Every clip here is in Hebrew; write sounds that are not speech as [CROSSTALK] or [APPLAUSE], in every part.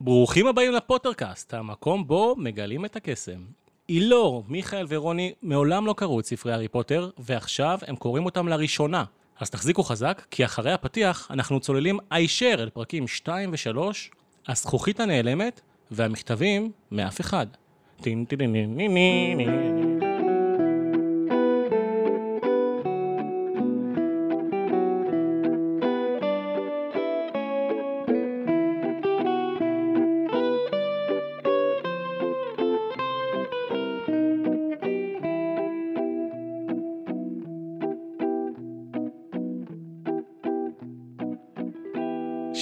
ברוכים הבאים לפוטרקאסט, המקום בו מגלים את הקסם. אילור, מיכאל ורוני מעולם לא קראו את ספרי הארי פוטר, ועכשיו הם קוראים אותם לראשונה. אז תחזיקו חזק, כי אחרי הפתיח אנחנו צוללים הישר אל פרקים 2 ו-3, הזכוכית הנעלמת והמכתבים מאף אחד. טין טין טין טין טין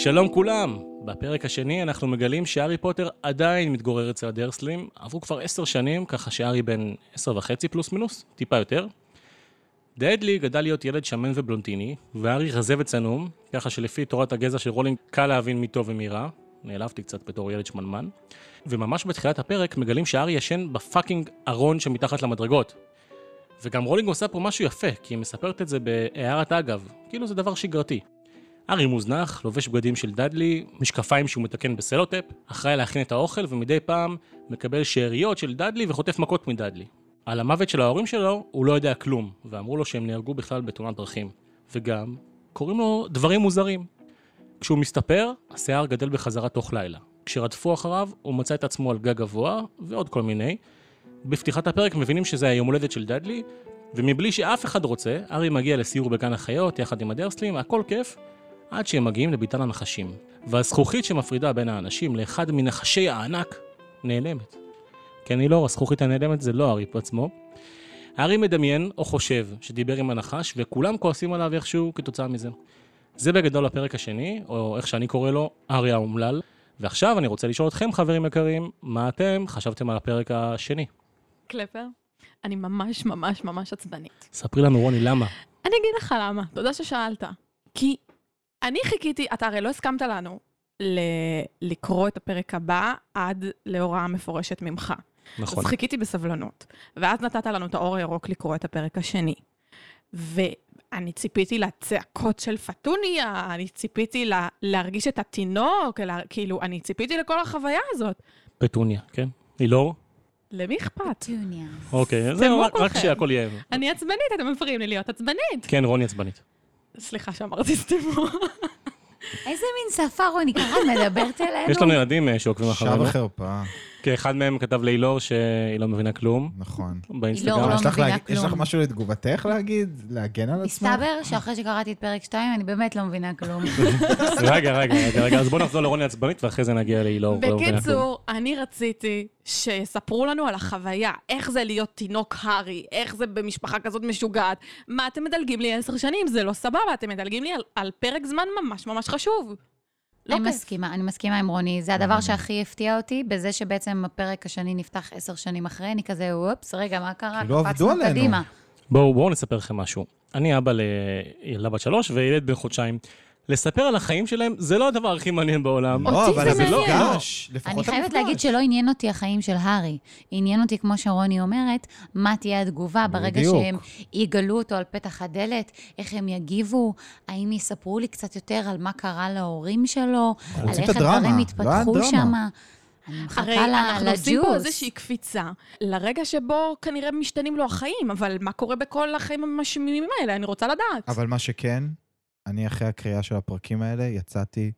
שלום כולם! בפרק השני אנחנו מגלים שהארי פוטר עדיין מתגורר אצל הדרסלים. עברו כבר עשר שנים, ככה שהארי בן עשר וחצי פלוס מינוס, טיפה יותר. דדלי גדל להיות ילד שמן ובלונדיני, והארי רזה וצנום, ככה שלפי תורת הגזע של רולינג קל להבין מי טוב ומי רע. נעלבתי קצת בתור ילד שמנמן. וממש בתחילת הפרק מגלים שהארי ישן ב fucking ארון שמתחת למדרגות. וגם רולינג עושה פה משהו יפה, כי היא מספרת את זה בהערת אגב, כאילו זה דבר שגרתי. ארי מוזנח, לובש בגדים של דאדלי, משקפיים שהוא מתקן בסלוטפ, אחראי להכין את האוכל ומדי פעם מקבל שאריות של דאדלי וחוטף מכות מדאדלי. על המוות של ההורים שלו הוא לא יודע כלום, ואמרו לו שהם נהרגו בכלל בתאונת דרכים. וגם, קוראים לו דברים מוזרים. כשהוא מסתפר, השיער גדל בחזרה תוך לילה. כשרדפו אחריו, הוא מצא את עצמו על גג גבוה, ועוד כל מיני. בפתיחת הפרק מבינים שזה היום הולדת של דאדלי, ומבלי שאף אחד רוצה, ארי מגיע לסיור בגן החיות יחד עם הדרסלים, הכל כיף, עד שהם מגיעים לביתן הנחשים. והזכוכית שמפרידה בין האנשים לאחד מנחשי הענק נעלמת. כן, היא לא, הזכוכית הנעלמת זה לא הארי עצמו. הארי מדמיין או חושב שדיבר עם הנחש, וכולם כועסים עליו איכשהו כתוצאה מזה. זה בגדול הפרק השני, או איך שאני קורא לו, הארי האומלל. ועכשיו אני רוצה לשאול אתכם, חברים יקרים, מה אתם חשבתם על הפרק השני? קלפר, אני ממש ממש ממש עצבנית. ספרי לנו, רוני, למה? אני אגיד לך למה, תודה ששאלת. כי אני חיכיתי, אתה הרי לא הסכמת לנו ל- לקרוא את הפרק הבא עד להוראה מפורשת ממך. נכון. אז חיכיתי בסבלנות. ואז נתת לנו את האור הירוק לקרוא את הפרק השני. ואני ציפיתי לצעקות של פטוניה, אני ציפיתי לה, להרגיש את התינוק, לה, כאילו, אני ציפיתי לכל החוויה הזאת. פטוניה, כן? אילור? למי אכפת? טוניה. אוקיי, זהו, רק-. שהכל יהיה. אני עצבנית, אתם מפריעים לי להיות עצבנית. כן, רוני עצבנית. סליחה שאמרתי סתמו. איזה מין שפה רוני ככה מדברת אלינו? יש לנו ילדים אה, שעוקבים אחרינו. וחרפה, כי אחד מהם כתב לאילור שהיא לא מבינה כלום נכון. באינסטגרם. לא יש לך מבינה להגיד- יש לך כלום. משהו לתגובתך להגיד? להגן על עצמך? מסתבר שאחרי שקראתי את פרק 2, אני באמת לא מבינה כלום. [LAUGHS] רגע, רגע, רגע, רגע, אז בואו נחזור לרוני עצבנית ואחרי זה נגיע לאילור. כלום. בקיצור, אני רציתי שיספרו לנו על החוויה, איך זה להיות תינוק הארי, איך זה במשפחה כזאת משוגעת. מה אתם מדלגים לי עשר שנים? זה לא סבבה, אתם מדלגים לי על, על פרק זמן ממש ממש חשוב. לא אני כיף. מסכימה, אני מסכימה עם רוני. זה הדבר שהכי הפתיע אותי, בזה שבעצם הפרק השני נפתח עשר שנים אחרי, אני כזה, וופס, רגע, מה קרה? כאילו עבדו עלינו. קדימה. בואו בואו נספר לכם משהו. אני אבא לילדה בת שלוש וילד בן חודשיים. לספר על החיים שלהם זה לא הדבר הכי מעניין בעולם. אותי לא, אבל זה זה מעניין. מפגש. לפחות אני חייבת המפגש. להגיד שלא עניין אותי החיים של הארי. עניין אותי, כמו שרוני אומרת, מה תהיה התגובה ברגע בדיוק. שהם יגלו אותו על פתח הדלת, איך הם יגיבו, האם יספרו לי קצת יותר על מה קרה להורים שלו, על רוצים איך הדרמה, הדברים לא התפתחו הדרמה. שם. אני מחכה הרי ל- אנחנו עושים פה לג'וס. איזושהי קפיצה לרגע שבו כנראה משתנים לו החיים, אבל מה קורה בכל החיים המשמימים האלה? אני רוצה לדעת. אבל מה שכן, אני אחרי הקריאה של הפרקים האלה יצאתי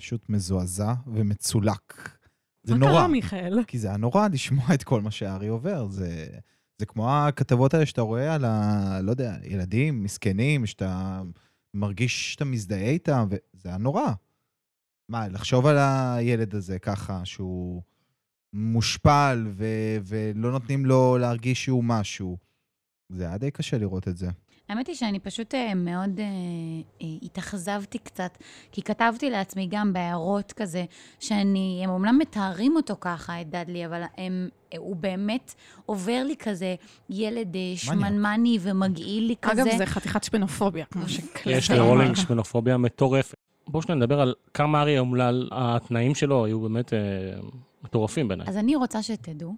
פשוט מזועזע ומצולק. זה מה נורא. קרה, מיכאל? כי זה היה נורא לשמוע את כל מה שהארי עובר. זה, זה כמו הכתבות האלה שאתה רואה על ה... לא יודע, ילדים מסכנים, שאתה מרגיש שאתה מזדהה איתם, וזה היה נורא. מה, לחשוב על הילד הזה ככה, שהוא מושפל ו- ולא נותנים לו להרגיש שהוא משהו. זה היה די קשה לראות את זה. האמת היא שאני פשוט אה, מאוד אה, אה, התאכזבתי קצת, כי כתבתי לעצמי גם בהערות כזה, שאני, הם אומנם מתארים אותו ככה, את דאדלי, אבל הם, אה, הוא באמת עובר לי כזה ילד אה, שמנמני ומגעיל לי כזה. אגב, זה חתיכת שפנופוביה, כמו [LAUGHS] שקלפר יש. לרולינג שמנופוביה מטורפת. בואו שניה נדבר על כמה ארי אומלל, התנאים שלו היו באמת אה, מטורפים בעיניי. אז אני רוצה שתדעו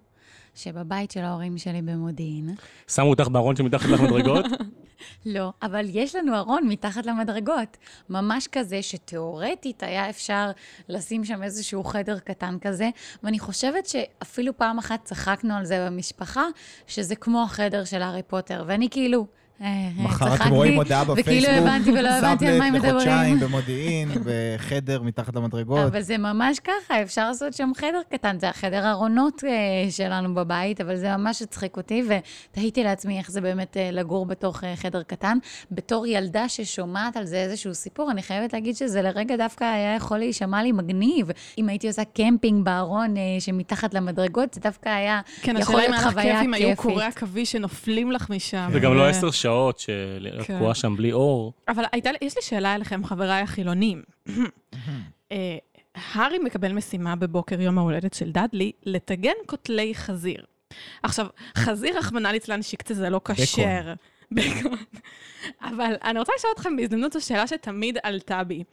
שבבית של ההורים שלי במודיעין, שמו אותך בארון שמתחת למדרגות, [LAUGHS] [LAUGHS] לא, אבל יש לנו ארון מתחת למדרגות. ממש כזה שתיאורטית היה אפשר לשים שם איזשהו חדר קטן כזה, ואני חושבת שאפילו פעם אחת צחקנו על זה במשפחה, שזה כמו החדר של הארי פוטר, ואני כאילו... אה, מחר אתם רואים הודעה בפייסבוק, וכאילו הבנתי ולא הבנתי על מה הם סאבלט מדברים. לחודשיים במודיעין, [LAUGHS] בחדר מתחת למדרגות. אבל זה ממש ככה, אפשר לעשות שם חדר קטן, זה החדר ארונות אה, שלנו בבית, אבל זה ממש הצחיק אותי, ותהיתי לעצמי איך זה באמת אה, לגור בתוך חדר קטן. בתור ילדה ששומעת על זה איזשהו סיפור, אני חייבת להגיד שזה לרגע דווקא היה יכול להישמע לי מגניב. אם הייתי עושה קמפינג בארון שמתחת למדרגות, זה דווקא היה כן, יכול השאלה אם להיות היה לך כיף חוויה אם היו כיפית. קורי עכביש שנופלים לך משם. זה גם לא עשר שעות של כן. תקועה שם בלי אור. אבל הייתה, יש לי שאלה אליכם, חבריי החילונים. אה, הארי מקבל משימה בבוקר יום ההולדת של דאדלי, לטגן קוטלי חזיר. עכשיו, חזיר, רחמנא ליצלן, שיקצה זה לא כשר. בקון. אבל אני רוצה לשאול אתכם בהזדמנות זו שאלה שתמיד עלתה בי.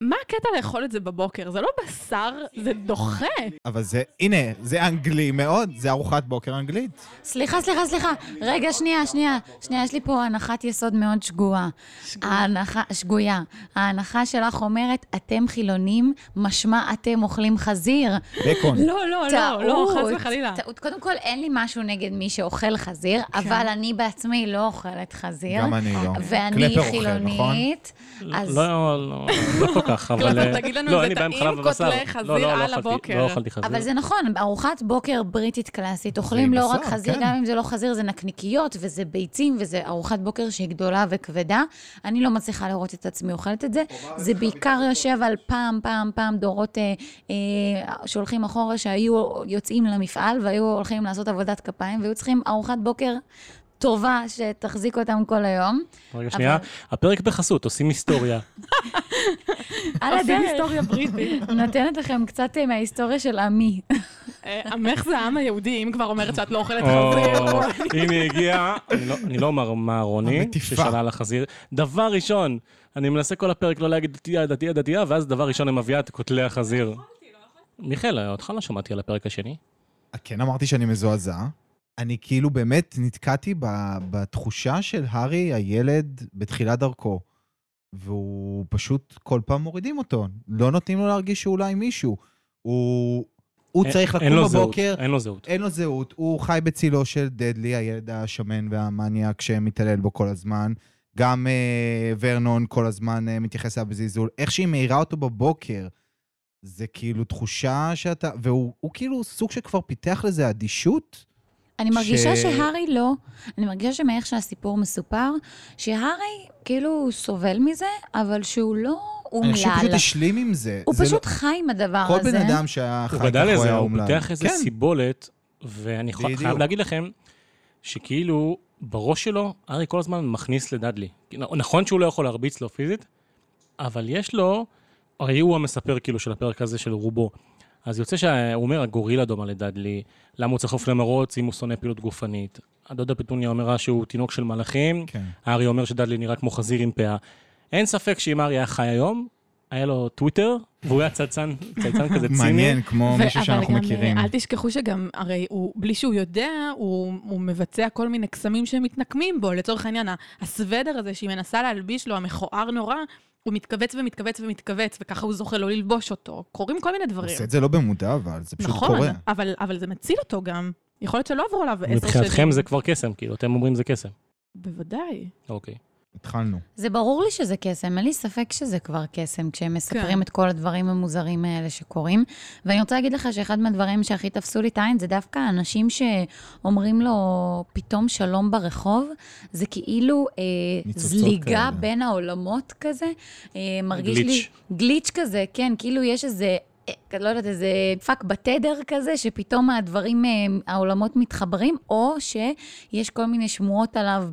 מה הקטע לאכול את זה בבוקר? זה לא בשר, זה דוחה. אבל זה, הנה, זה אנגלי מאוד, זה ארוחת בוקר אנגלית. סליחה, סליחה, סליחה. רגע, שנייה, שנייה. שנייה, יש לי פה הנחת יסוד מאוד שגויה. ההנחה, שגויה. ההנחה שלך אומרת, אתם חילונים, משמע אתם אוכלים חזיר. בקון. לא, לא, לא, לא, חס וחלילה. טעות. קודם כל, אין לי משהו נגד מי שאוכל חזיר, אבל אני בעצמי לא אוכלת חזיר. גם אני לא. ואני נכון? חילונית, אז... לא, לא, לא כל כך, אבל... קלפר, אה, תגיד לנו לא, אם אין זה לי בעיה עם טעים חלב ובשר. קוטלי לא, חזיר לא, לא על הבוקר. לא אכלתי חזיר. אבל זה נכון, ארוחת בוקר בריטית קלאסית. אוכלים לא רק חזיר, כן. גם אם זה לא חזיר, זה נקניקיות, וזה ביצים, וזה ארוחת בוקר שהיא גדולה וכבדה. אני לא מצליחה לראות את עצמי אוכלת את זה. זה בעיקר יושב על פעם, פעם, פעם דורות אה, אה, שהולכים אחורה, שהיו יוצאים למפעל והיו הולכים לעשות עבודת כפיים, והיו צריכים ארוחת בוקר טובה שתחזיק אותם כל היום. רגע, שנייה. הפרק בחסות, עושים היסטוריה. על עושים הדרך, היסטוריה בריטית. נותנת לכם קצת אה, מההיסטוריה של עמי. אה, עמך זה העם היהודי, אם כבר אומרת שאת לא אוכלת או, חזיר. הנה הגיע, אני לא- אני לא אומר מה רוני. ששאלה על החזיר. דבר ראשון, אני מנסה כל הפרק לא להגיד דתייה, דתייה, דתייה, ואז דבר ראשון היא מביאה את קוטלי החזיר. מיכאל, אותך לא שמעתי על הפרק השני. כן אמרתי שאני מזועזע. אני כאילו באמת נתקעתי בתחושה של הארי, הילד, בתחילת דרכו. והוא פשוט, כל פעם מורידים אותו. לא נותנים לו להרגיש שהוא אולי מישהו. הוא, הוא צריך אין לקום לו זהות, בבוקר, אין לו זהות. אין לו זהות, הוא חי בצילו של דדלי, הילד השמן והמניאק שמתעלל בו כל הזמן. גם אה, ורנון כל הזמן אה, מתייחס אליו בזלזול. איך שהיא מעירה אותו בבוקר, זה כאילו תחושה שאתה... והוא הוא כאילו סוג שכבר פיתח לזה אדישות. אני מרגישה ש- שהארי לא, אני מרגישה שמאיך שהסיפור מסופר, שהארי כאילו הוא סובל מזה, אבל שהוא לא אני חושב שהוא פשוט אומלל. השלים עם זה. הוא זה פשוט לא... חי עם הדבר כל הזה. בן אדם שהיה חי הוא ככה גדל הוא לזה, היה הוא אומלל. פיתח איזה כן. סיבולת, ואני בדיוק. חייב להגיד לכם, שכאילו, בראש שלו, ארי כל הזמן מכניס לדאדלי. נכון שהוא לא יכול להרביץ לו פיזית, אבל יש לו, הרי הוא המספר כאילו של הפרק הזה של רובו. אז יוצא שהוא אומר, הגורילה דומה לדאדלי, למה הוא צריך לעוף למרוץ אם הוא שונא פעילות גופנית. הדודה פטוניה אומרה שהוא תינוק של מלאכים, כן. הארי אומר שדאדלי נראה כמו חזיר עם פאה. אין ספק שאם הארי היה חי היום, היה לו טוויטר, והוא היה צייצן, צייצן כזה ציני. מעניין, כמו מישהו שאנחנו גם, מכירים. אל תשכחו שגם, הרי הוא, בלי שהוא יודע, הוא, הוא מבצע כל מיני קסמים שמתנקמים בו. לצורך העניין, הסוודר הזה שהיא מנסה להלביש לו, המכוער נורא, הוא מתכווץ ומתכווץ ומתכווץ, וככה הוא זוכה לא ללבוש אותו. קורים כל מיני הוא דברים. עושה את זה לא במודע, אבל זה פשוט נכון, קורה. אבל, אבל זה מציל אותו גם. יכול להיות שלא עברו עליו עשר שנים. מבחינתכם זה כבר קסם, כאילו, אתם אומרים זה קסם. בוודאי. אוקיי. התחלנו. זה ברור לי שזה קסם, אין לי ספק שזה כבר קסם, כשהם מספרים כן. את כל הדברים המוזרים האלה שקורים. ואני רוצה להגיד לך שאחד מהדברים שהכי תפסו לי את העין, זה דווקא אנשים שאומרים לו פתאום שלום ברחוב, זה כאילו אה, זליגה כאלה. בין העולמות כזה. אה, מרגיש glitch. לי... glitch כזה, כן, כאילו יש איזה... לא יודעת, איזה פאק בתדר כזה, שפתאום הדברים, אה, העולמות מתחברים, או שיש כל מיני שמועות עליו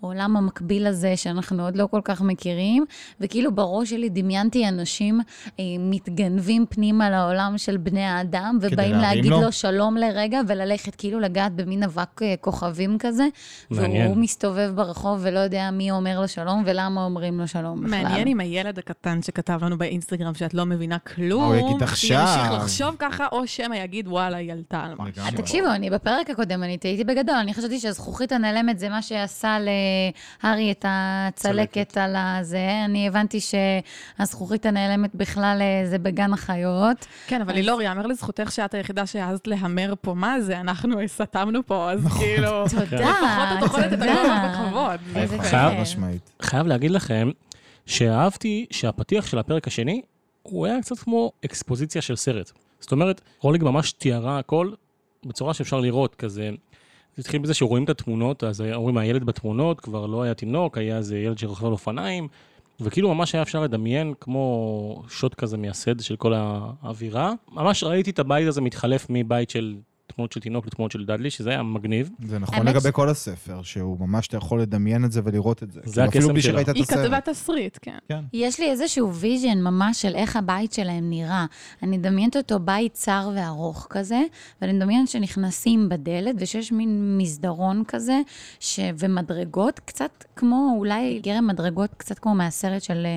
בעולם המקביל הזה, שאנחנו עוד לא כל כך מכירים, וכאילו בראש שלי דמיינתי אנשים אה, מתגנבים פנימה לעולם של בני האדם, ובאים להגיד לו? לו שלום לרגע, וללכת כאילו לגעת במין אבק אה, כוכבים כזה, מעניין. והוא מסתובב ברחוב ולא יודע מי אומר לו שלום ולמה אומרים לו שלום בכלל. מעניין אם הילד הקטן שכתב לנו באינסטגרם שאת לא מבינה כלום, ימשיך לחשוב ככה, או שמא יגיד, וואלה, היא עלתה על משהו. תקשיבו, אני בפרק הקודם, אני טעיתי בגדול, אני חשבתי שהזכוכית הנעלמת זה מה שעשה להארי את הצלקת על הזה. אני הבנתי שהזכוכית הנעלמת בכלל אה, זה בגן החיות. כן, אבל לילור, יאמר לזכותך שאת היחידה שהעזת להמר פה, מה זה, אנחנו סתמנו פה, אז נכון. כאילו... [LAUGHS] תודה, תודה. חייב להגיד לכם שאהבתי שהפתיח של הפרק השני, הוא היה קצת כמו אקספוזיציה של סרט. זאת אומרת, רולינג ממש תיארה הכל בצורה שאפשר לראות, כזה... זה התחיל בזה שרואים את התמונות, אז אומרים, הילד בתמונות כבר לא היה תינוק, היה איזה ילד שרוכב על אופניים, וכאילו ממש היה אפשר לדמיין כמו שוט כזה מייסד של כל האווירה. ממש ראיתי את הבית הזה מתחלף מבית של תמונות של תינוק לתמונות של דאדלי, שזה היה מגניב. זה נכון האמת לגבי ש- כל הספר, שהוא ממש, אתה יכול לדמיין את זה ולראות את זה. זה כאילו, הקסם שלו. היא הסרט. כתבה תסריט, כן. כן. יש לי איזשהו vision ממש של איך הבית שלהם נראה. אני מדמיינת אותו בית צר וארוך כזה, ואני מדמיינת שנכנסים בדלת ושיש מין מסדרון כזה, ש... ומדרגות, קצת כמו, אולי גרם מדרגות, קצת כמו מהסרט של אה,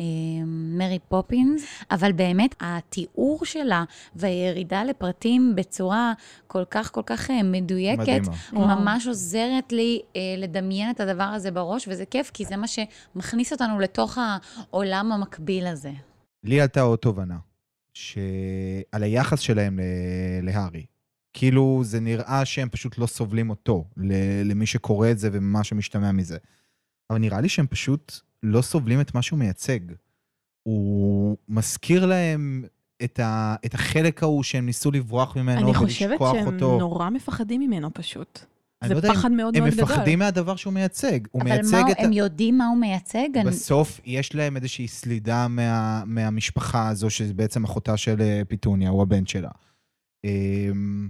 אה, מרי פופינס, אבל באמת, התיאור שלה והירידה לפרטים בצורה כל כך כל כך אה, מדויקת, מדהימה. וואו. ממש עוזרת לי אה, לדמיין את הדבר הזה בראש, וזה כיף, כי זה מה שמכניס אותנו לתוך העולם המקביל הזה. לי עלתה עוד תובנה, שעל היחס שלהם ל- להארי. כאילו זה נראה שהם פשוט לא סובלים אותו, ל- למי שקורא את זה ומה שמשתמע מזה. אבל נראה לי שהם פשוט לא סובלים את מה שהוא מייצג. הוא מזכיר להם את, ה- את החלק ההוא שהם ניסו לברוח ממנו אני ולשכוח חושבת שהם אותו. נורא מפחדים ממנו פשוט. אני זה לא יודע פחד מאוד הם מאוד גדול. מפחדים מהדבר שהוא מייצג. הוא אבל מייצג מה, את... ה- הם יודעים מה הוא מייצג? אני- בסוף יש להם איזושהי סלידה מה, מהמשפחה הזו, שזה בעצם אחותה של אה, פיטוניה, הוא הבן שלה. אמ,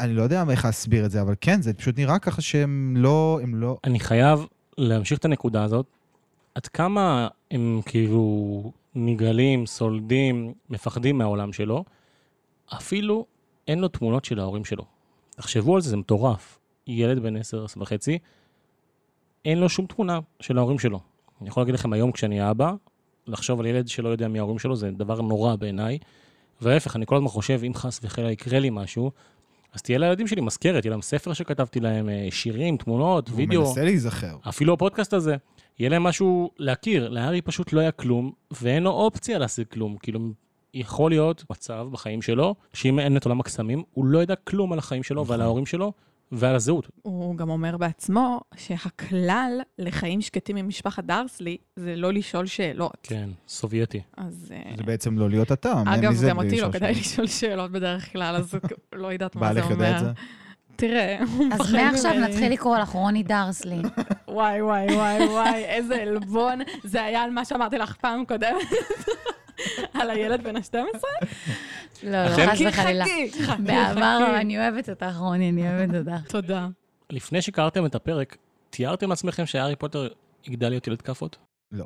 אני לא יודע איך להסביר את זה, אבל כן, זה פשוט נראה ככה שהם לא, הם לא... אני חייב להמשיך את הנקודה הזאת. עד כמה הם כאילו נגרלים, סולדים, מפחדים מהעולם שלו, אפילו אין לו תמונות של ההורים שלו. תחשבו על זה, זה מטורף. ילד בן 10 וחצי, אין לו שום תמונה של ההורים שלו. אני יכול להגיד לכם היום כשאני אבא, לחשוב על ילד שלא יודע מי ההורים שלו זה דבר נורא בעיניי. וההפך, אני כל הזמן חושב, אם חס וחלילה יקרה לי משהו, אז תהיה לילדים שלי מזכרת, יהיה להם ספר שכתבתי להם, אה, שירים, תמונות, הוא וידאו. מנסה להיזכר. אפילו הפודקאסט הזה, יהיה להם משהו להכיר. להארי פשוט לא היה כלום, ואין לו אופציה להשיג כלום. כאילו, יכול להיות מצב בחיים שלו, שאם אין את עולם הקסמים, הוא לא ידע כלום על החיים שלו ועל נכון. ההורים שלו ועל הזהות. הוא גם אומר בעצמו שהכלל לחיים שקטים עם משפחת דרסלי זה לא לשאול שאלות. כן, סובייטי. אז... אה, זה בעצם לא להיות אתה, אגב, גם אותי לא כדאי. לשאול שאלות בדרך כלל, אז [LAUGHS] לא יודעת מה זה לך יודע את אומר. זה? תראה, [LAUGHS] הוא אז מפחד מעכשיו ממני. נתחיל לקרוא לך רוני דרסלי. [LAUGHS] וואי, וואי, וואי, וואי, איזה עלבון. זה היה על מה שאמרתי לך פעם קודמת. [LAUGHS] על הילד בן ה-12? לא? לא, חס וחלילה. חכי, חכי, בעבר. אני אוהבת אותך, רוני, אני אוהבת אותך. תודה. לפני שקראתם את הפרק, תיארתם לעצמכם שהארי פוטר יגדל להיות ילד כאפות? לא.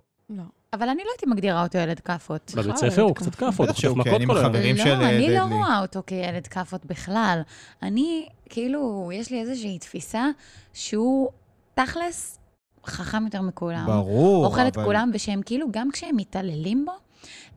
אבל אני לא הייתי מגדירה אותו ילד כאפות. בבית ילד ספר הוא. קצת כאפות, הוא שהוא כן, מכות כל היום. לא, של אה, אני לא. רואה אותו כילד כאפות בכלל. אני, כאילו, יש לי איזושהי תפיסה שהוא תכלס חכם יותר מכולם. ברור, אוכל את כולם, ושהם כאילו, גם כשהם מתעללים בו,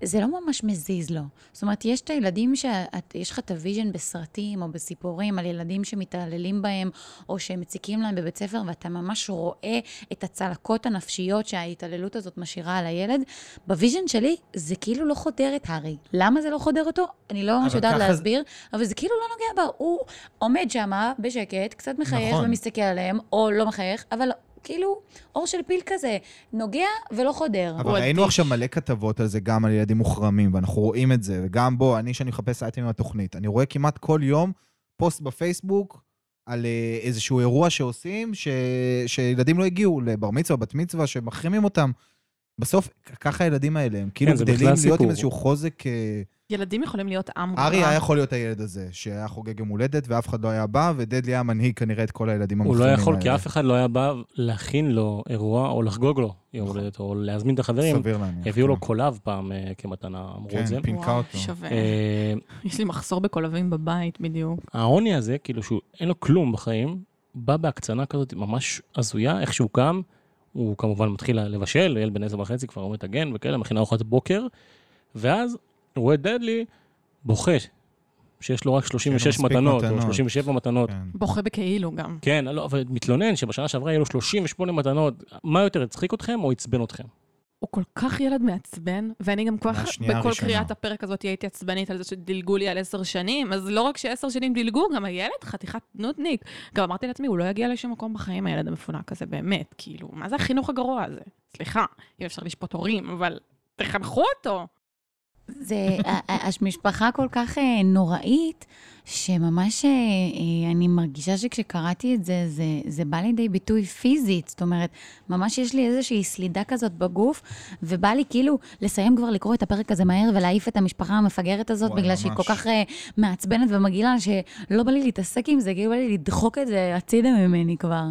זה לא ממש מזיז לו. זאת אומרת, יש את הילדים שיש לך את ה vision בסרטים או בסיפורים על ילדים שמתעללים בהם, או שהם מציקים להם בבית ספר, ואתה ממש רואה את הצלקות הנפשיות שההתעללות הזאת משאירה על הילד. ב vision שלי, זה כאילו לא חודר את הארי. למה זה לא חודר אותו? אני לא ממש יודעת ככה זה- להסביר, אבל זה כאילו לא נוגע בו. הוא עומד שם בשקט, קצת מחייך נכון. ומסתכל עליהם, או לא מחייך, אבל כאילו, עור של פיל כזה, נוגע ולא חודר. אבל ראינו. עכשיו מלא כתבות על זה, גם על ילדים מוחרמים, ואנחנו רואים את זה. וגם בוא, אני, שאני מחפש אייטמים בתוכנית, אני רואה כמעט כל יום פוסט בפייסבוק על אה, איזשהו אירוע שעושים, ש... שילדים לא הגיעו לבר מצווה, בת מצווה, שמחרימים אותם. בסוף, ככה הילדים האלה, הם כאילו כן, גדלים להיות עם. איזשהו חוזק... ילדים יכולים להיות עם ארי רע. היה יכול להיות הילד הזה, שהיה חוגג יום הולדת ואף אחד לא היה בא, ודדלי היה מנהיג כנראה את כל הילדים הוא המוחרמים לא האלה. יכול, כי אף אחד לא היה בא להכין לו אירוע או לחגוג לו יום נכון. הולדת, או להזמין את החברים. סביר להניח. הביאו לו כן. קולב פעם אה, כמתנה, אמרו כן, את זה. פינקה וואו, אותו. שווה. אה, יש לי מחסור בקולבים בבית, בדיוק. העוני הזה, כאילו שהוא אין לו כלום בחיים, בא בהקצנה כזאת ממש הזויה, איך שהוא קם, הוא כמובן מתחיל לבשל, ילד בן עשר וחצי כבר עומד הגן וכאלה, מכין ארוחת בוקר, ואז רואה דדלי בוכה, שיש לו רק 36 מספיק מתנות, או מתנות. 37 מתנות. כן. בוכה בכאילו גם. כן, לא, אבל מתלונן שבשנה שעברה יהיו לו 38 מתנות. מה יותר, הצחיק אתכם או עצבן אתכם? הוא כל כך ילד מעצבן, ואני גם כל כך, בכל הראשונה. קריאת הפרק הזאת הייתי עצבנית על זה שדילגו לי על עשר שנים, אז לא רק שעשר שנים דילגו, גם הילד חתיכת נודניק. גם אמרתי לעצמי, הוא לא יגיע לשום מקום בחיים, הילד המפונק הזה, באמת, כאילו, מה זה החינוך הגרוע הזה? סליחה, אם אפשר לשפוט הורים, אבל תחנכו אותו. זה, המשפחה כל כך אה, נוראית, שממש אה, אה, אני מרגישה שכשקראתי את זה, זה, זה בא לידי ביטוי פיזית. זאת אומרת, ממש יש לי איזושהי סלידה כזאת בגוף, ובא לי כאילו לסיים כבר לקרוא את הפרק הזה מהר ולהעיף את המשפחה המפגרת הזאת, וואי, בגלל שהיא כל ממש. כך אה, מעצבנת ומגעילה, שלא בא לי להתעסק עם זה, כאילו בא לי לדחוק את זה הצידה ממני כבר.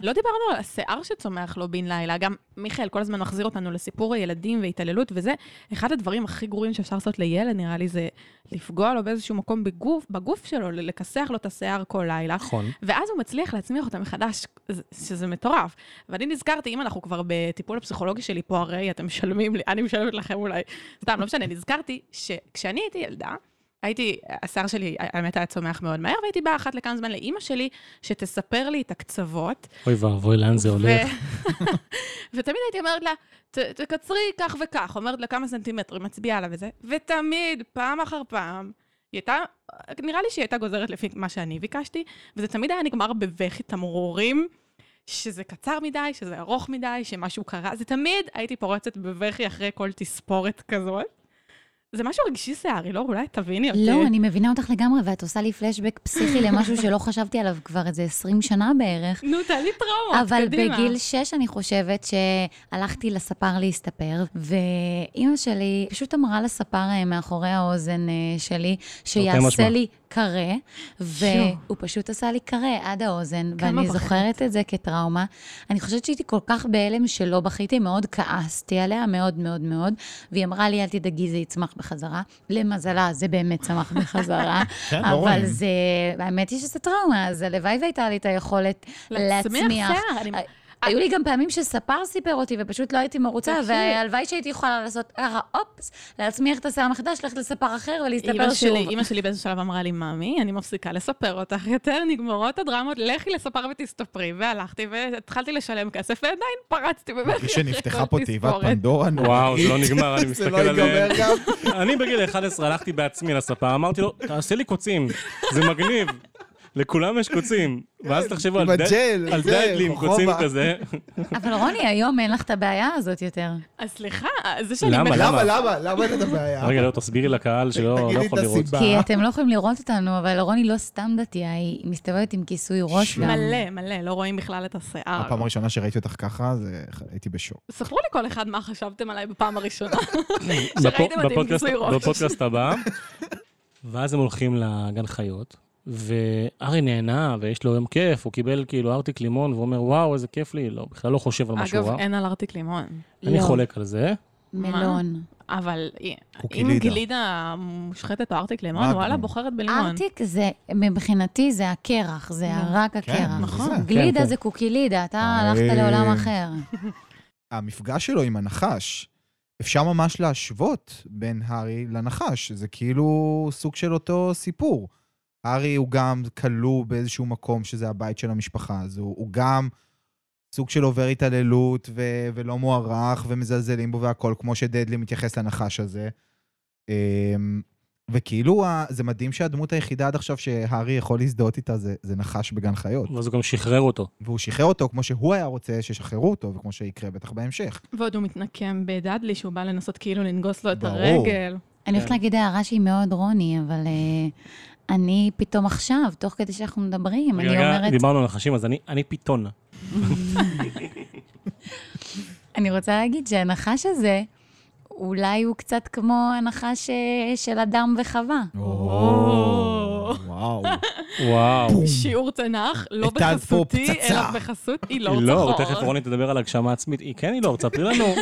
לא דיברנו על השיער שצומח לו בן לילה, גם מיכאל כל הזמן מחזיר אותנו לסיפור הילדים והתעללות וזה. אחד הדברים הכי גרועים שאפשר לעשות לילד, נראה לי, זה לפגוע לו באיזשהו מקום בגוף, בגוף שלו, לכסח לו את השיער כל לילה. נכון. ואז הוא מצליח להצמיח אותה מחדש, זה- שזה מטורף. ואני נזכרתי, אם אנחנו כבר בטיפול הפסיכולוגי שלי פה, הרי אתם משלמים לי, אני משלמת לכם אולי, סתם, לא משנה, נזכרתי שכשאני הייתי ילדה, הייתי, השיער שלי, האמת היה צומח מאוד מהר, והייתי באה אחת לכמה זמן לאימא שלי, שתספר לי את הקצוות. אוי ואבוי, לאן זה הולך? [LAUGHS] ותמיד הייתי אומרת לה, "ת- תקצרי כך וכך, אומרת לה כמה סנטימטרים, מצביעה לה וזה, ותמיד, פעם אחר פעם, היא הייתה, נראה לי שהיא הייתה גוזרת לפי מה שאני ביקשתי, וזה תמיד היה נגמר בבכי תמרורים, שזה קצר מדי, שזה ארוך מדי, שמשהו קרה, זה תמיד הייתי פורצת בבכי אחרי כל תספורת כזאת. זה משהו רגשי שיערי, לא? אולי תביני אותי. לא, אני מבינה אותך לגמרי, ואת עושה לי פלשבק פסיכי למשהו שלא חשבתי עליו כבר איזה 20 שנה בערך. נו, תעלי טראומות, אבל קדימה. בגיל 6 אני חושבת שהלכתי לספר להסתפר, ואימא שלי פשוט אמרה לספר אה, מאחורי האוזן אה, שלי, שיעשה. לי קרה, והוא פשוט עשה לי קרה עד האוזן, ואני בכית? זוכרת את זה כטראומה. אני חושבת שהייתי כל כך בהלם שלא בכיתי, מאוד כעסתי עליה, מאוד מאוד מאוד, והיא אמרה לי, אל תדאגי, זה יצמח בחזרה. למזלה, זה באמת צמח [LAUGHS] בחזרה. כן, לא אבל. זה, האמת היא שזה טראומה, אז הלוואי והייתה לי את היכולת להצמיח להצמיח. שיער, אה, היו לי גם פעמים שספר סיפר אותי ופשוט לא הייתי מרוצה. והלוואי שהייתי יכולה לעשות ככה, אופס, להצמיח את השיער מחדש, ללכת לספר אחר ולהסתפר אימא שוב. שלי, אימא שלי באיזשהו שלב אמרה לי, ממי, אני מפסיקה לספר אותך יותר, נגמרות הדרמות, לכי לספר ותסתפרי. והלכתי והתחלתי לשלם כסף, ועדיין פרצתי בבכי שנפתחה פה תיבת. פנדורה נוראית. וואו, זה לא נגמר, אני [LAUGHS] זה מסתכל לא על... ייגמר גם. [LAUGHS] אני בגיל 11 הלכתי בעצמי לספה, אמרתי לו, תעשה לי קוצים, זה מגניב. לכולם יש קוצים. ואז תחשבו על עם דד- הג'ל, על זה, דדלי עם חוכובה. קוצים כזה. אבל רוני, היום אין לך את הבעיה הזאת יותר. אז סליחה, זה שאני... למה? למה? למה, למה? אין את הבעיה? רגע, לא, תסבירי לקהל שלא לא יכול לראות. כי אתם לא יכולים לראות אותנו, אבל רוני לא סתם דתייה, היא מסתובבת עם כיסוי ראש גם. מלא, מלא, לא רואים בכלל את השיער. הפעם הראשונה שראיתי אותך ככה, זה- הייתי בשוק. ספרו לי כל אחד מה חשבתם עליי בפעם הראשונה. [LAUGHS] שראיתם אותי עם כיסוי ראש. בפודקאסט הבא. ואז הם הולכים לגן חיות, וארי נהנה, ויש לו יום כיף, הוא קיבל כאילו ארטיק לימון, והוא אומר, וואו, איזה כיף לי, לא, בכלל לא חושב על משהו אגב, רע. אין על ארטיק לימון. אני לא. חולק על זה. מלון. אבל קוקי אם לידה. גלידה מושחתת או ארטיק לימון. וואלה, בוחרת בלימון. ארטיק זה, מבחינתי זה הקרח, זה רק הקרח. כן, נכון. זה. גלידה כן. זה קוקילידה, אתה אה. הלכת לעולם אחר. [LAUGHS] המפגש שלו עם הנחש, אפשר ממש להשוות בין הארי לנחש. זה כאילו סוג של אותו סיפור. הארי הוא גם כלוא באיזשהו מקום שזה הבית של המשפחה הזו, הוא גם סוג של עובר התעללות ו- ולא מוערך ומזלזלים בו והכל, כמו שדדלי מתייחס לנחש הזה. אמ, וכאילו, זה מדהים שהדמות היחידה עד עכשיו שהארי יכול להזדהות איתה זה, זה נחש בגן חיות. ואז הוא גם שחרר אותו. והוא שחרר אותו כמו שהוא היה רוצה שישחררו אותו, וכמו שיקרה בטח בהמשך. ועוד הוא מתנקם בדאדלי, שהוא בא לנסות כאילו לנגוס לו את ברור. הרגל. אני הולכת כן. להגיד הערה שהיא מאוד רוני, אבל אה, אני פתאום עכשיו, תוך כדי שאנחנו מדברים, אני אומרת, דיברנו על נחשים, אז אני- אני פיתון. [LAUGHS] אני רוצה להגיד שהנחש הזה, אולי הוא קצת כמו הנחש של אדם וחווה. או, וואו. [LAUGHS] וואו. [LAUGHS] שיעור תנ"ך, [LAUGHS] לא בחסותי. אלא בחסות אילור לא, צחור. תכף רוני תדבר על הגשמה עצמית. היא כן, היא לא, תספרי לנו.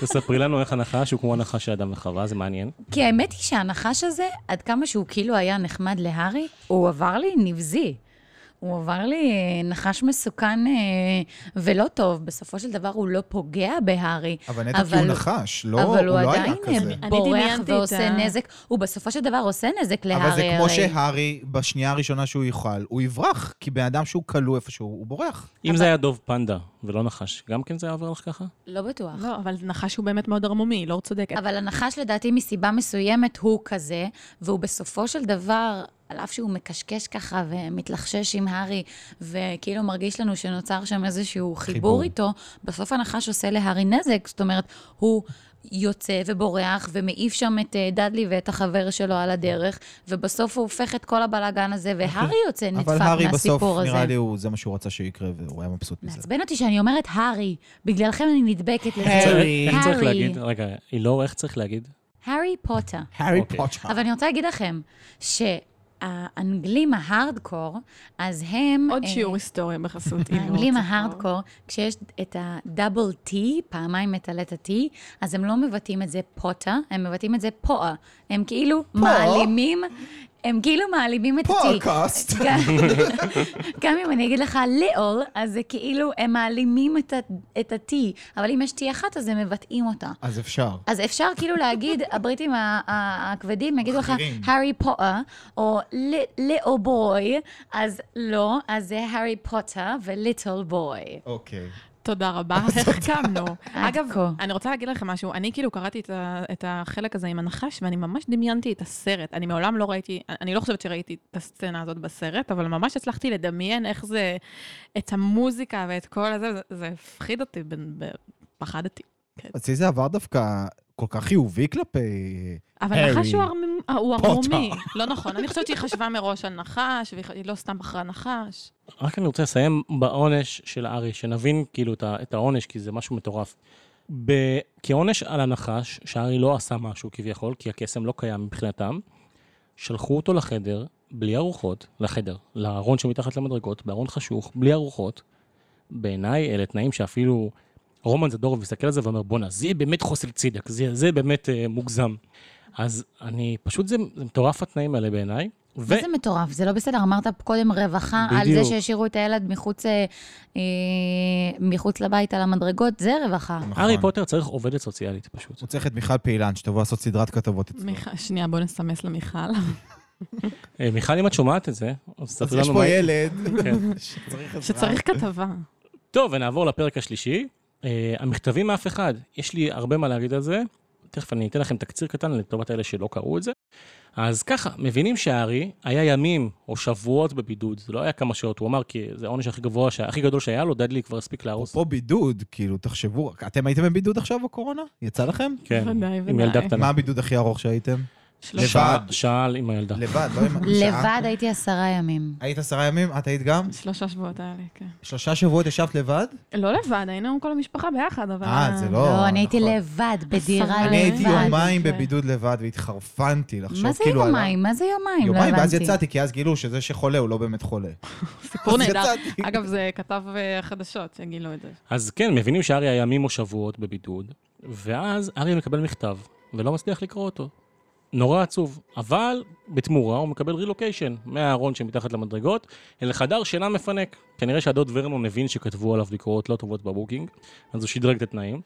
תספרי לנו איך הנחש הוא כמו הנחש של אדם וחווה, זה מעניין. כי האמת היא שהנחש הזה, עד כמה שהוא כאילו היה נחמד להארי, הוא עבר לי נבזי. הוא עבר לי אה, נחש מסוכן אה, ולא טוב. בסופו של דבר הוא לא פוגע בהארי. אבל נטע כי הוא נחש, לא, אבל הוא הוא לא היה עדיין כזה. אני בורח דמיינתי את ועושה ה- נזק. הוא בסופו של דבר עושה נזק להארי. אבל זה כמו. שהארי, בשנייה הראשונה שהוא יאכל, הוא יברח, כי בן אדם שהוא כלוא איפשהו, הוא בורח. אם זה היה דוב פנדה ולא נחש, גם כן זה היה עובר לך ככה? לא בטוח. לא, אבל נחש הוא באמת מאוד ערמומי, לא צודקת. אבל הנחש לדעתי מסיבה מסוימת הוא כזה, והוא בסופו של דבר, על אף שהוא מקשקש ככה ומתלחשש עם הארי, וכאילו מרגיש לנו שנוצר שם איזשהו חיבור, חיבור. איתו, בסוף הנחש עושה להארי נזק. זאת אומרת, הוא יוצא ובורח ומעיף שם את אה, דאדלי ואת החבר שלו על הדרך, ובסוף הוא הופך את כל הבלגן הזה, והארי יוצא נדפק אבל הארי בסוף, מהסיפור הזה. נראה לי, הוא- זה מה שהוא רצה שיקרה, והוא היה מבסוט מזה. מעצבן אותי שאני אומרת הארי, בגללכם אני נדבקת לזה. הארי. איך צריך. להגיד? רגע, אילור, איך צריך להגיד? הארי פוטר. הארי אוקיי. פוטר. אבל אני רוצה להגיד לכם, שהאנגלים ההארדקור, אז הם... עוד אה, שיעור היסטוריה בחסות אילור. האנגלים צפור. ההארדקור, כשיש את הדאבל טי, פעמיים מטלט ה-T, אז הם לא מבטאים את זה פוטה, הם מבטאים את זה פואה. הם כאילו מעלימים, הם כאילו מעלימים את ה-T. פודקאסט. [LAUGHS] גם- אם אני אגיד לך ליאול, אז זה כאילו, הם מעלימים את ה-T, אבל אם יש T אחת, אז הם מבטאים אותה. אז אפשר. אז אפשר כאילו להגיד, [LAUGHS] הבריטים הכבדים יגידו לך. הארי פוטר, או ליטל בוי, אז לא, אז זה הארי פוטר וליטל בוי. אוקיי. תודה רבה, החכמנו. אגב. אני רוצה להגיד לכם משהו. אני כאילו קראתי את ה- את החלק הזה עם הנחש, ואני ממש דמיינתי את הסרט. אני מעולם לא ראיתי, אני לא חושבת שראיתי את הסצנה הזאת בסרט, אבל ממש הצלחתי לדמיין איך זה, את המוזיקה ואת כל הזה, זה- זה הפחיד אותי, ב- ב- פחדתי. אצלי זה עבר דווקא כל כך חיובי כלפי... אבל הארי נחש הוא ערמ- הוא פוטר. ערמומי. לא נכון, אני חושבת שהיא חשבה מראש על נחש, והיא לא סתם בחרה נחש. רק אני רוצה לסיים בעונש של הארי, שנבין כאילו את העונש, כי זה משהו מטורף. ב- כעונש על הנחש, שהארי לא עשה משהו כביכול, כי הקסם לא קיים מבחינתם, שלחו אותו לחדר, בלי ארוחות, לחדר, לארון שמתחת למדרגות, בארון חשוך, בלי ארוחות. בעיניי אלה תנאים שאפילו רומן זדורוב מסתכל על זה ואומר, בואנה, זה יהיה באמת חוסר צדק, זה, זה באמת אה, מוגזם. אז אני, פשוט זה, זה מטורף התנאים האלה בעיניי. ו- מה זה מטורף? זה לא בסדר. אמרת קודם רווחה על בדיוק. זה שהשאירו את הילד מחוץ, אה, אה, מחוץ לבית על המדרגות, זה רווחה. נכון. הארי פוטר צריך עובדת סוציאלית פשוט. הוא צריך את מיכל פעילן, שתבוא לעשות סדרת כתבות אצלו. מיכל- שנייה, בוא נסמס למיכל. [LAUGHS] אה, מיכל, אם את שומעת את זה, אז אז ספרי יש לנו פה מה... ילד כן. [LAUGHS] שצריך עזרה. שצריך כתבה. טוב, ונעבור לפרק השלישי. אה, המכתבים מאף אחד. יש לי הרבה מה להגיד על זה. תכף אני אתן לכם תקציר קטן לטובת אלה שלא קראו את זה. אז ככה, מבינים שהארי היה ימים או שבועות בבידוד. זה לא היה כמה שעות, הוא אמר כי זה העונש הכי גבוה, שה- הכי גדול שהיה לו, דדלי כבר הספיק להרוס. אפרופו בידוד, כאילו, תחשבו, אתם הייתם בבידוד עכשיו בקורונה? יצא לכם? כן, ודאי, עם ודאי. ילדה מה קטנה. הבידוד הכי ארוך שהייתם? לבד. שעה עם הילדה. לבד, לא עם... לבד הייתי עשרה ימים. היית עשרה ימים? את היית גם? שלושה שבועות האלה, כן. שלושה שבועות ישבת לבד? לא לבד, היינו עם כל המשפחה ביחד, אבל... אה, זה לא... לא, אני הייתי נכון. לבד, בדירה לבד. אני הייתי יומיים זה- בבידוד לבד והתחרפנתי לחשוב מה זה כאילו... יומיים? מה זה יומיים? לא יומיים, ואז. יצאתי, כי אז גילו שזה שחולה הוא לא באמת חולה. [LAUGHS] סיפור נהדר. אגב, זה כתב אה, חדשות שגילו את זה. אז כן, מבינים שארי היה ימים או שבועות בבידוד, ואז ארי מקבל מכתב, ולא מצליח לקרוא אותו. נורא עצוב, אבל בתמורה הוא מקבל רילוקיישן מהארון שמתחת למדרגות אל חדר שינה מפנק. כנראה שהדוד ורנון הבין שכתבו עליו לקרואות לא טובות בבוקינג, אז הוא שדרג את התנאים.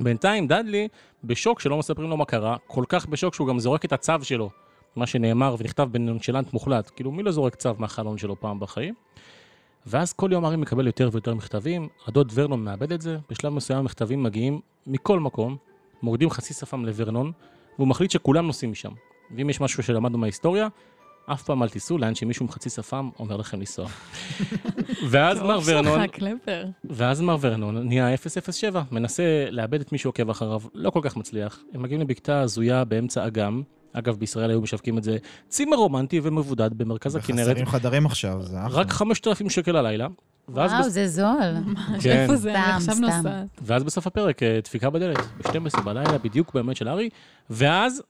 בינתיים דאדלי בשוק שלא מספרים לו מה קרה, כל כך בשוק שהוא גם זורק את הצו שלו, מה שנאמר ונכתב בנונשלנט מוחלט, כאילו מי לא זורק צו מהחלון שלו פעם בחיים? ואז כל יום ארי מקבל יותר ויותר מכתבים, הדוד ורנון מאבד את זה, בשלב מסוים המכתבים מגיעים מכל מקום, מורידים חצי שפם לוורנון, והוא מחליט שכולם נוסעים משם. ואם יש משהו שלמדנו מההיסטוריה, אף פעם אל תיסעו לאן שמישהו עם חצי שפם אומר לכם לנסוע. [LAUGHS] ואז מר ורנון. ואז מר ורנון נהיה 007, מנסה לאבד את מי שעוקב אחריו, לא כל כך מצליח. הם מגיעים לבקתה הזויה באמצע אגם. אגב, בישראל היו משווקים את זה צימר רומנטי ומבודד במרכז הכנרת, וחסרים חדרים עכשיו, זה אחלה. רק 5,000 שקל הלילה. ואז, וואו, בס... זה זול. [LAUGHS] כן. איפה זה? אני סתם, עכשיו סתם. נוסעת. ואז בסוף הפרק אה, דפיקה בדלת, ב-12 בלילה, בדיוק באמת של ארי, ואז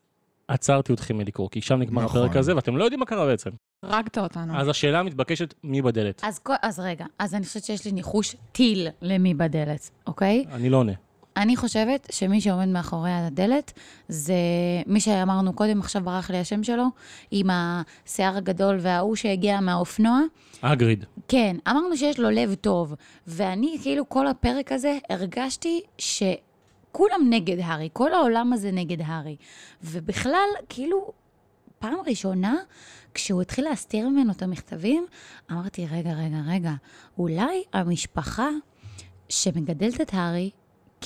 עצרתי אתכם מלקרוא, כי שם נגמר נכון. הפרק הזה, ואתם לא יודעים מה קרה בעצם. הרגת אותנו. אז השאלה המתבקשת, מי בדלת? אז, כל- אז רגע, אז אני חושבת שיש לי ניחוש טיל למי בדלת, אוקיי? אני לא עונה. אני חושבת שמי שעומד מאחורי הדלת זה מי שאמרנו קודם, עכשיו ברח לי השם שלו, עם השיער הגדול וההוא שהגיע מהאופנוע. אגריד. כן, אמרנו שיש לו לב טוב, ואני כאילו כל הפרק הזה הרגשתי שכולם נגד הארי, כל העולם הזה נגד הארי. ובכלל, כאילו, פעם ראשונה, כשהוא התחיל להסתיר ממנו את המכתבים, אמרתי, רגע, רגע, רגע, אולי המשפחה שמגדלת את הארי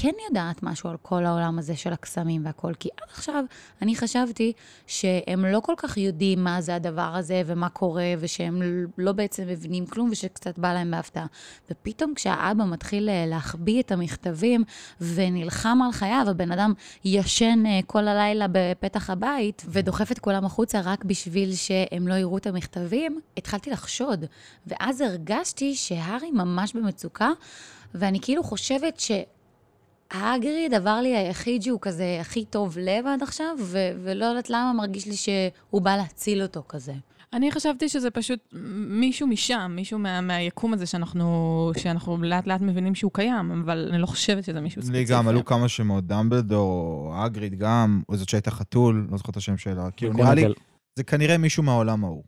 כן יודעת משהו על כל העולם הזה של הקסמים והכל, כי עד עכשיו אני חשבתי שהם לא כל כך יודעים מה זה הדבר הזה ומה קורה, ושהם לא בעצם מבינים כלום ושקצת בא להם בהפתעה. ופתאום כשהאבא מתחיל אה, להחביא את המכתבים ונלחם על חייו, הבן אדם ישן אה, כל הלילה בפתח הבית ודוחף את כולם החוצה רק בשביל שהם לא יראו את המכתבים, התחלתי לחשוד. ואז הרגשתי שהארי ממש במצוקה, ואני כאילו חושבת ש... האגריד עבר לי היחיד שהוא כזה הכי טוב לב עד עכשיו, ו- ולא יודעת למה מרגיש לי שהוא בא להציל אותו כזה. אני חשבתי שזה פשוט מישהו משם, מישהו מה, מהיקום הזה שאנחנו, שאנחנו לאט לאט מבינים שהוא קיים, אבל אני לא חושבת שזה מישהו ספציפי. לי גם עלו כמה שמות, דמבלדור, אגריד גם, או זאת שהייתה חתול, לא זוכר את השם שלה. כאילו, נראה לי, זה כנראה מישהו מהעולם ההוא.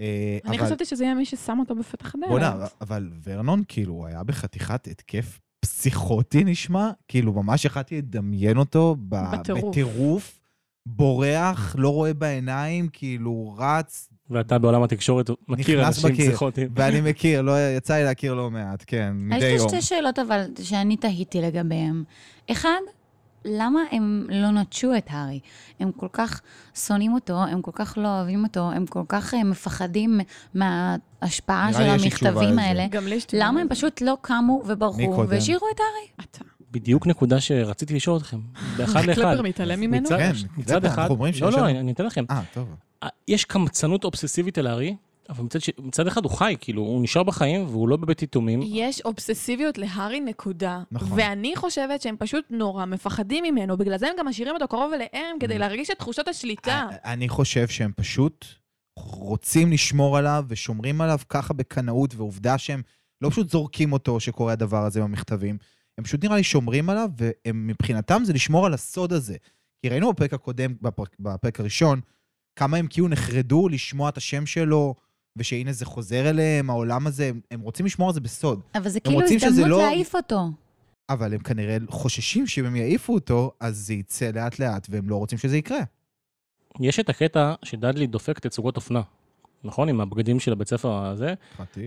אה, אני אבל- חשבתי שזה יהיה מי ששם אותו בפתח הדלת. בוא'נה, אבל ורנון, כאילו, הוא היה בחתיכת התקף פסיכוטי נשמע, כאילו, ממש יכלתי לדמיין אותו ב- בטירוף. בטירוף, בורח, לא רואה בעיניים, כאילו, רץ, ואתה בעולם התקשורת מכיר אנשים בקיר. פסיכוטיים. ואני מכיר, לא, יצא לי להכיר לא מעט, כן, יש מדי לי יום. שתי שאלות אבל שאני תהיתי לגביהם. אחד, למה הם לא נטשו את הארי? הם כל כך שונאים אותו, הם כל כך לא אוהבים אותו, הם כל כך אה, מפחדים מההשפעה של המכתבים. האלה. גם לי יש תשובה למה הם. פשוט לא קמו וברחו? והשאירו את הארי? אתה. בדיוק נקודה שרציתי לשאול אתכם. באחד [LAUGHS] לאחד. קלפר מתעלם ממנו? מצד- כן, מצד אחד... אנחנו אומרים לא, שיש לא, שם- אני אני אתן לכם. אה, טוב. יש קמצנות אובססיבית על הארי, אבל מצד, ש... מצד אחד הוא חי, כאילו, הוא נשאר בחיים והוא לא בבית יתומים. יש אובססיביות להארי נקודה. נכון. ואני חושבת שהם פשוט נורא מפחדים ממנו, בגלל זה הם גם משאירים אותו קרוב אליהם, כדי Mm. להרגיש את תחושות השליטה. אה, אני חושב שהם פשוט רוצים לשמור עליו ושומרים עליו ככה בקנאות, ועובדה שהם לא פשוט זורקים אותו שקורה הדבר הזה במכתבים, הם פשוט נראה לי שומרים עליו, ומבחינתם זה לשמור על הסוד הזה. כי ראינו בפרק הקודם, בפרק, בפרק הראשון, כמה הם כאילו נחרדו לשמוע את השם שלו, ושהנה זה חוזר אליהם, העולם הזה, הם, הם רוצים לשמור על זה בסוד. אבל זה הם כאילו רוצים שזה הזדמנות לא- להעיף אותו. אבל הם כנראה חוששים שאם הם יעיפו אותו, אז זה יצא לאט-לאט, והם לא רוצים שזה יקרה. יש את הקטע שדדלי דופק תצוגות אופנה, נכון? עם הבגדים של הבית ספר הזה,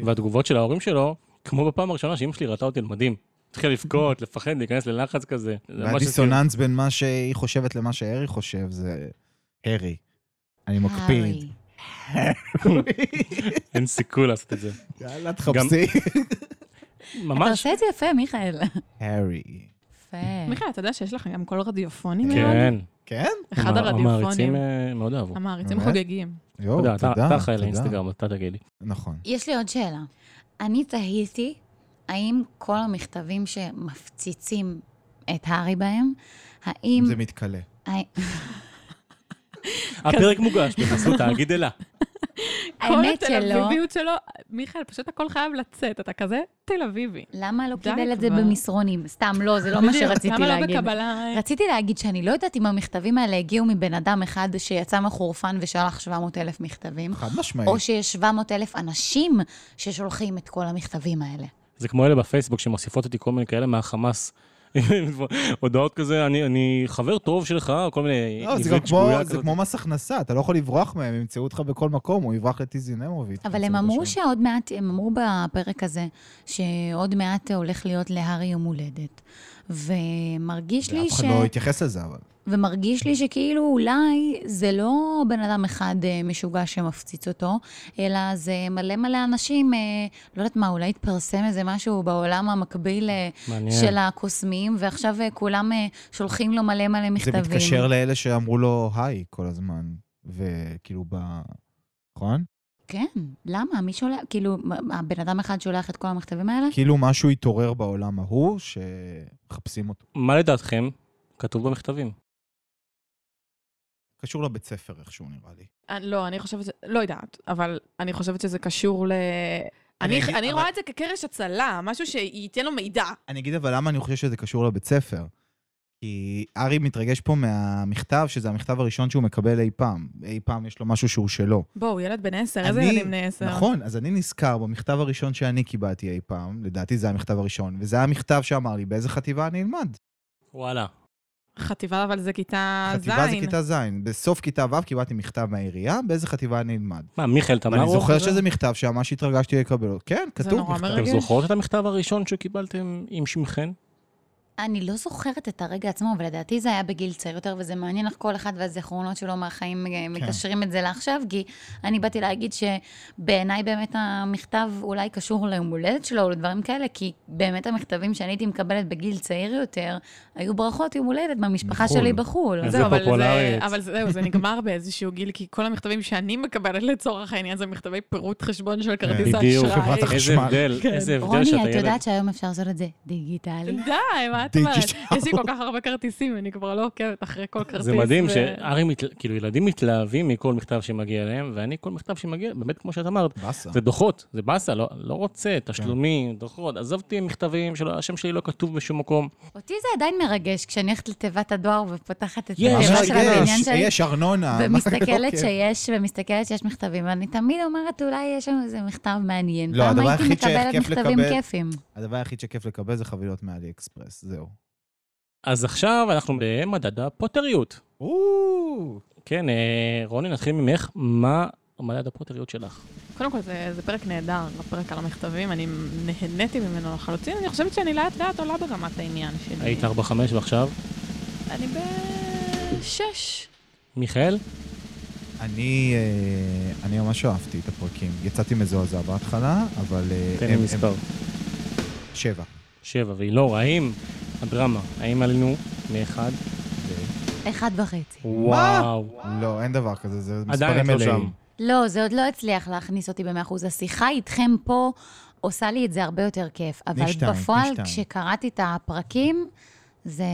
והתגובות של ההורים שלו, כמו בפעם הראשונה שאמא שלי ראתה אותי על מדים. התחילה לבכות, לפחד, להיכנס ללחץ כזה. והדיסוננס בין מה שהיא חושבת למה שהארי חושב זה הארי. אני מקפיד. [LAUGHS] אין סיכוי לעשות את זה. יאללה, תחפשי. [LAUGHS] אתה ממש, עושה את זה יפה, מיכאל. הארי. יפה. מיכאל, אתה יודע שיש לך גם קול רדיופוני מאוד? כן. כן? אחד הרדיופונים. המעריצים אה, מאוד אהבו. המעריצים? חוגגים. יואו, אתה אתה- תודה, אתה אחראי תודה. לאינסטגרם, אתה תגיד לי. נכון. יש לי עוד שאלה. אני תהיתי, האם כל המכתבים שמפציצים את הארי בהם, האם... זה מתכלה. הפרק מוגש בחסות תאגיד אלה. האמת כל שלא. התל אביביות שלו, מיכאל, פשוט הכל חייב לצאת, אתה כזה תל אביבי. למה לא קיבל את זה. במסרונים? סתם, לא, זה לא מה שרציתי למה לא להגיד. בקבלה? רציתי להגיד שאני לא יודעת אם המכתבים האלה הגיעו מבן אדם אחד שיצא מחורפן ושלח 700 אלף מכתבים, חד משמעית. או שיש 700 אלף אנשים ששולחים את כל המכתבים האלה. זה כמו אלה בפייסבוק שמוסיפות אותי כל מיני כאלה מהחמאס. [LAUGHS] הודעות כזה, אני, אני חבר טוב שלך, או כל מיני לא, זה גם כמו, זה כמו מס הכנסה, אתה לא יכול לברוח מהם, הם ימצאו אותך בכל מקום, הוא יברח לטיזינמוביץ'. אבל הם אמרו שעוד מעט, הם אמרו בפרק הזה, שעוד מעט הולך להיות להארי יום הולדת. ומרגיש לי אף ש... אחד לא התייחס לזה, אבל. ומרגיש לי שכאילו אולי זה לא בן אדם אחד אה, משוגע שמפציץ אותו, אלא זה מלא מלא אנשים, אה, לא יודעת מה, אולי התפרסם איזה משהו בעולם המקביל אה, מעניין. של הקוסמים, ועכשיו אה, כולם אה, שולחים לו מלא מלא זה מכתבים. מתקשר לאלה שאמרו לו היי כל הזמן, וכאילו ב... נכון? כן, למה? מי שולח? כאילו, הבן אדם אחד שולח את כל המכתבים האלה? כאילו משהו התעורר בעולם ההוא, שמחפשים אותו. מה לדעתכם כתוב במכתבים? קשור לבית ספר איכשהו, נראה לי. אני- לא, אני חושבת, לא יודעת, אבל אני חושבת שזה קשור ל... אני אני, אגיד- אני אבל- רואה את זה כקרש הצלה, משהו שייתן לו מידע. אני אגיד אבל למה אני חושב שזה קשור לבית ספר. כי ארי מתרגש פה מהמכתב, שזה המכתב הראשון שהוא מקבל אי פעם. אי פעם יש לו משהו שהוא שלו. בוא, הוא ילד בן עשר, איזה אני- ילדים בני עשר? נכון, אז אני נזכר במכתב הראשון שאני קיבלתי אי פעם, לדעתי זה המכתב הראשון, וזה המכתב שאמר לי באיזה חטיבה אני אלמד. וואלה. חטיבה, אבל זה כיתה ז'. חטיבה זה כיתה ז'. בסוף כיתה ו' קיבלתי מכתב מהעירייה, באיזה חטיבה אני אלמד. מה, מיכאל תמרו? ואני זוכר? שזה מכתב שממש התרגשתי לקבל. כן, זה כתוב נורא מכתב. מרגש. אתם זוכרות את המכתב הראשון שקיבלתם עם שמכן? אני לא זוכרת את הרגע עצמו, אבל לדעתי זה היה בגיל צעיר יותר, וזה מעניין איך כל אחד והזיכרונות שלו מהחיים אה, מקשרים את זה לעכשיו, כי אני באתי להגיד שבעיניי באמת המכתב אולי קשור ליום הולדת שלו או לדברים כאלה, כי באמת המכתבים שאני הייתי מקבלת בגיל צעיר יותר, היו ברכות יום הולדת מהמשפחה בחו"ל. שלי בחו"ל. איזה זהו, אבל זה- פופולרית. אבל זהו, זה נגמר באיזשהו גיל, כי כל המכתבים שאני מקבלת לצורך העניין זה מכתבי פירוט חשבון של כרטיס בדיוק. האשראי. חברת איזה החשמל. הבדל, כן. איזה הבדל רוני, שאתה את ילד. יודעת שהיום אפשר לעשות את זה דיגיטלי? די, מה את אומרת? יש לי כל כך הרבה כרטיסים, אני כבר לא עוקבת אחרי כל כרטיס. זה מדהים שארי, כאילו ילדים מתלהבים מכל מכתב שמגיע אליהם, ואני כל מכתב שמגיע, באמת כמו שאת אמרת. זה דוחות, זה באסה, לא, לא רוצה, כן. תשלומים, דוחות, עזבתי מכתבים שהשם שלי לא כתוב בשום מקום. אותי זה עדיין מרגש, כשאני הולכת לתיבת הדואר ופותחת את יש, התיבה יש, של הבניין יש, שלי. יש ארנונה. ומסתכלת אוקיי. שיש, ומסתכלת שיש מכתבים, ואני תמיד אומרת, אולי יש שם איזה מכתב מעניין. לא, הדבר היחיד שכיף לקבל- כיפים. הדבר היחיד שכיף לקבל זה חבילות מאלי אקספרס, זהו. אז עכשיו אנחנו במדד הפוטריות. או, כן, אה, רוני, נתחיל ממך, מה מדד הפוטריות שלך? קודם כל, זה, זה פרק נהדר, הפרק על המכתבים, אני נהניתי ממנו לחלוטין, אני חושבת שאני לאט לאט עולה ברמת העניין שלי. היית 4-5 ועכשיו? אני בשש. מיכאל? אני, אה, אני ממש אהבתי את הפרקים. יצאתי מזועזע בהתחלה, אבל... אה, תן הם- לי הם- מספר. שבע. שבע, ואילור, האם הדרמה, האם עלינו מאחד? אחד וחצי. וואו. לא, אין דבר כזה, זה מספרים לא מלאים. שם. לא, זה עוד לא הצליח להכניס אותי במאה אחוז. השיחה איתכם פה עושה לי את זה הרבה יותר כיף. אבל בפועל. כשקראתי את הפרקים, זה...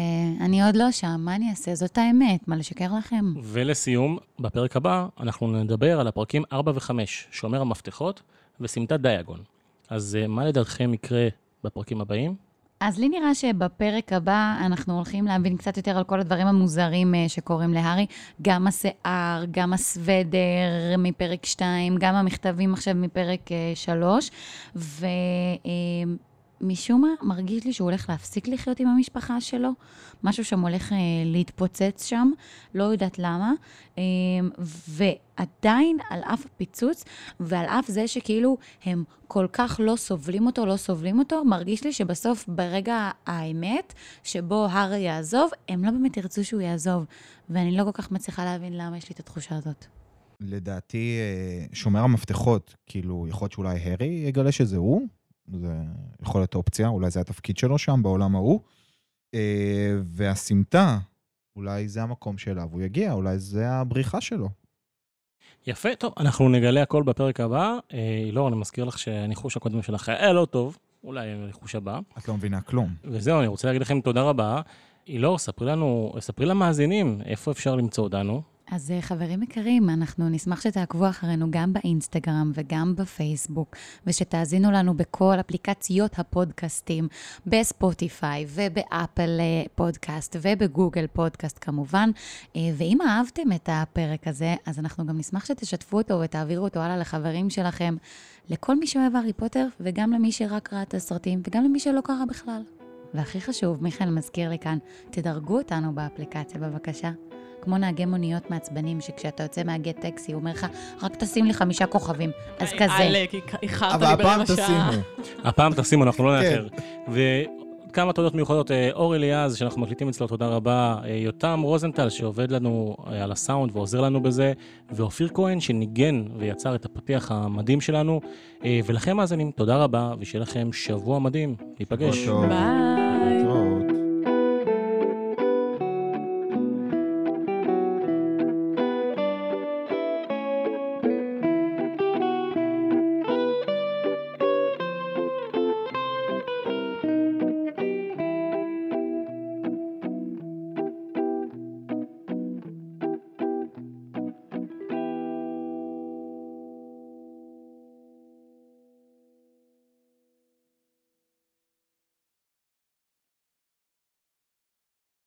אני עוד לא שם, מה אני אעשה? זאת האמת, מה לשקר לכם? ולסיום, בפרק הבא אנחנו נדבר על הפרקים 4 ו-5, שומר המפתחות וסמטת דיאגון. אז אה, מה לדעתכם יקרה בפרקים הבאים? אז לי נראה שבפרק הבא אנחנו הולכים להבין קצת יותר על כל הדברים המוזרים אה, שקורים להארי. גם השיער, גם הסוודר מפרק 2, גם המכתבים עכשיו מפרק 3. ומשום מה, מרגיש לי שהוא הולך להפסיק לחיות עם המשפחה שלו. משהו שם הולך אה, להתפוצץ שם, לא יודעת למה. אה, ועדיין, על אף הפיצוץ, ועל אף זה שכאילו הם כל כך לא סובלים אותו, לא סובלים אותו, מרגיש לי שבסוף, ברגע האמת, שבו הארי יעזוב, הם לא באמת ירצו שהוא יעזוב. ואני לא כל כך מצליחה להבין למה יש לי את התחושה הזאת. לדעתי, אה, שומר המפתחות, כאילו, יכול להיות שאולי הארי יגלה שזה הוא, זה יכול להיות אופציה, אולי זה התפקיד שלו שם, בעולם ההוא. אה, והסמטה, אולי זה המקום שאליו הוא יגיע, אולי זה הבריחה שלו. יפה, טוב, אנחנו נגלה הכל בפרק הבא. אה, אילור, אני מזכיר לך שהניחוש הקודם שלך היה לא טוב, אולי הניחוש הבא. את לא מבינה כלום. וזהו, אני רוצה להגיד לכם תודה רבה. אילור, ספרי לנו, ספרי למאזינים, איפה אפשר למצוא אותנו? אז אה, חברים יקרים, אנחנו נשמח שתעקבו אחרינו גם באינסטגרם וגם בפייסבוק, ושתאזינו לנו בכל אפליקציות הפודקאסטים, בספוטיפיי ובאפל אה, פודקאסט ובגוגל פודקאסט כמובן. אה, ואם אהבתם את הפרק הזה, אז אנחנו גם נשמח שתשתפו אותו ותעבירו אותו הלאה לחברים שלכם, לכל מי שאוהב הארי פוטר, וגם למי שרק ראה את הסרטים, וגם למי שלא קרא בכלל. והכי חשוב, מיכאל מזכיר לי כאן, תדרגו אותנו באפליקציה בבקשה. כמו נהגי מוניות מעצבנים, שכשאתה יוצא מהגט טקסי, הוא אומר לך, רק תשים לי חמישה כוכבים. אז כזה. עלק, איחרת אבל לי הפעם ברבע שעה. תשימו. הפעם תשימו, אנחנו לא כן. נאחר. וכמה תודות מיוחדות, אה, אור אליעז, שאנחנו מקליטים אצלו, תודה רבה. אה, יותם רוזנטל, שעובד לנו אה, על הסאונד ועוזר לנו בזה. ואופיר כהן, שניגן ויצר את הפתיח המדהים שלנו. ולכם, מאזינים, תודה רבה, ושיהיה לכם שבוע מדהים. ניפגש. ביי.